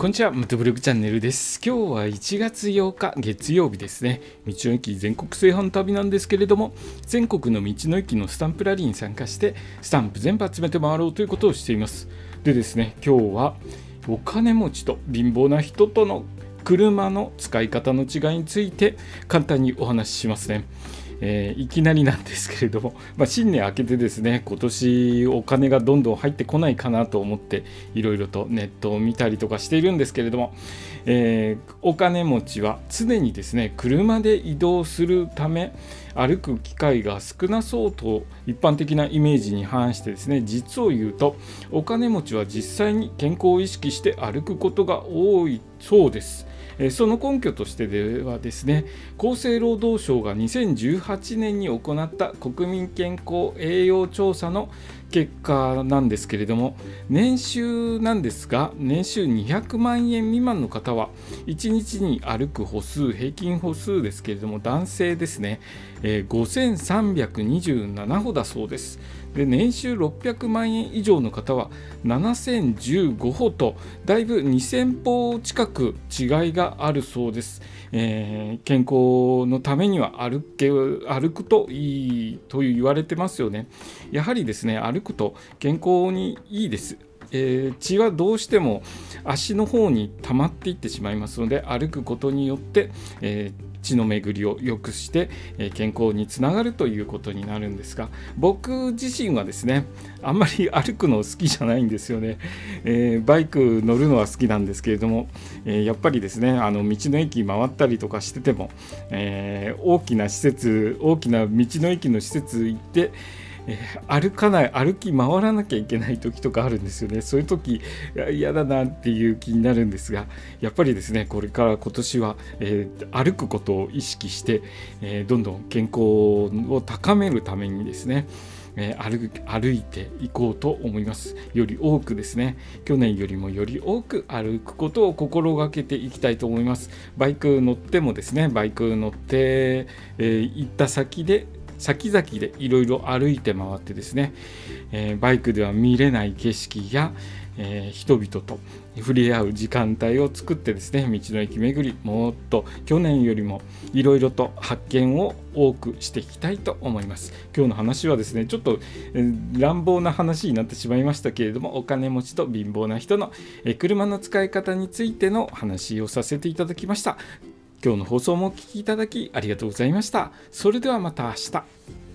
こんにちは、ムトブログチャンネルです。今日は1月8日月曜日ですね。道の駅全国製販旅なんですけれども、全国の道の駅のスタンプラリーに参加して、スタンプ全部集めて回ろうということをしています。でですね、今日はお金持ちと貧乏な人との車の使い方の違いについて簡単にお話ししますね。えーいきなりなんですけれども、まあ、新年明けてですね今年お金がどんどん入ってこないかなと思っていろいろとネットを見たりとかしているんですけれども、えーお金持ちは常にですね車で移動するため歩く機会が少なそうと一般的なイメージに反してですね実を言うとお金持ちは実際に健康を意識して歩くことが多いそうです。えその根拠としてではですね厚生労働省が2018年に行った国民健康栄養調査の結果なんですけれども年収なんですが年収200万円未満の方は1日に歩く歩数平均歩数ですけれども男性ですね、えー5327歩だそうです。で年収600万円以上の方は7015歩とだいぶ2000歩近く違いがあるそうです、えー健康のためには歩け歩くといいと言われてますよね。やはりですね歩くと健康にいいです。えー血はどうしても足の方に溜まっていってしまいますので歩くことによって、えー血の巡りを良くして、えー健康につながるということになるんですが僕自身はですねあんまり歩くの好きじゃないんですよね、えーバイク乗るのは好きなんですけれども、えーやっぱりですねあの道の駅回ったりとかしてても、えー大きな施設大きな道の駅の施設行ってえ ー歩かない歩き回らなきゃいけない時とかあるんですよね。そういう時嫌だなっていう気になるんですがやっぱりですねこれから今年は、えー歩くことを意識して、えーどんどん健康を高めるためにですねえ歩歩いていこうと思います。より多くですね去年よりもより多く歩くことを心がけていきたいと思います。バイク乗ってもですねバイク乗って、えー行った先で先々でいろいろ歩いて回ってですね、えバイクでは見れない景色や、え人々と触れ合う時間帯を作ってですね道の駅巡りもっと去年よりもいろいろと発見を多くしていきたいと思います。今日の話はですねちょっと、乱暴な話になってしまいましたけれどもお金持ちと貧乏な人の、え車の使い方についての話をさせていただきました。今日の放送もお聞きいただきありがとうございました。それではまた明日。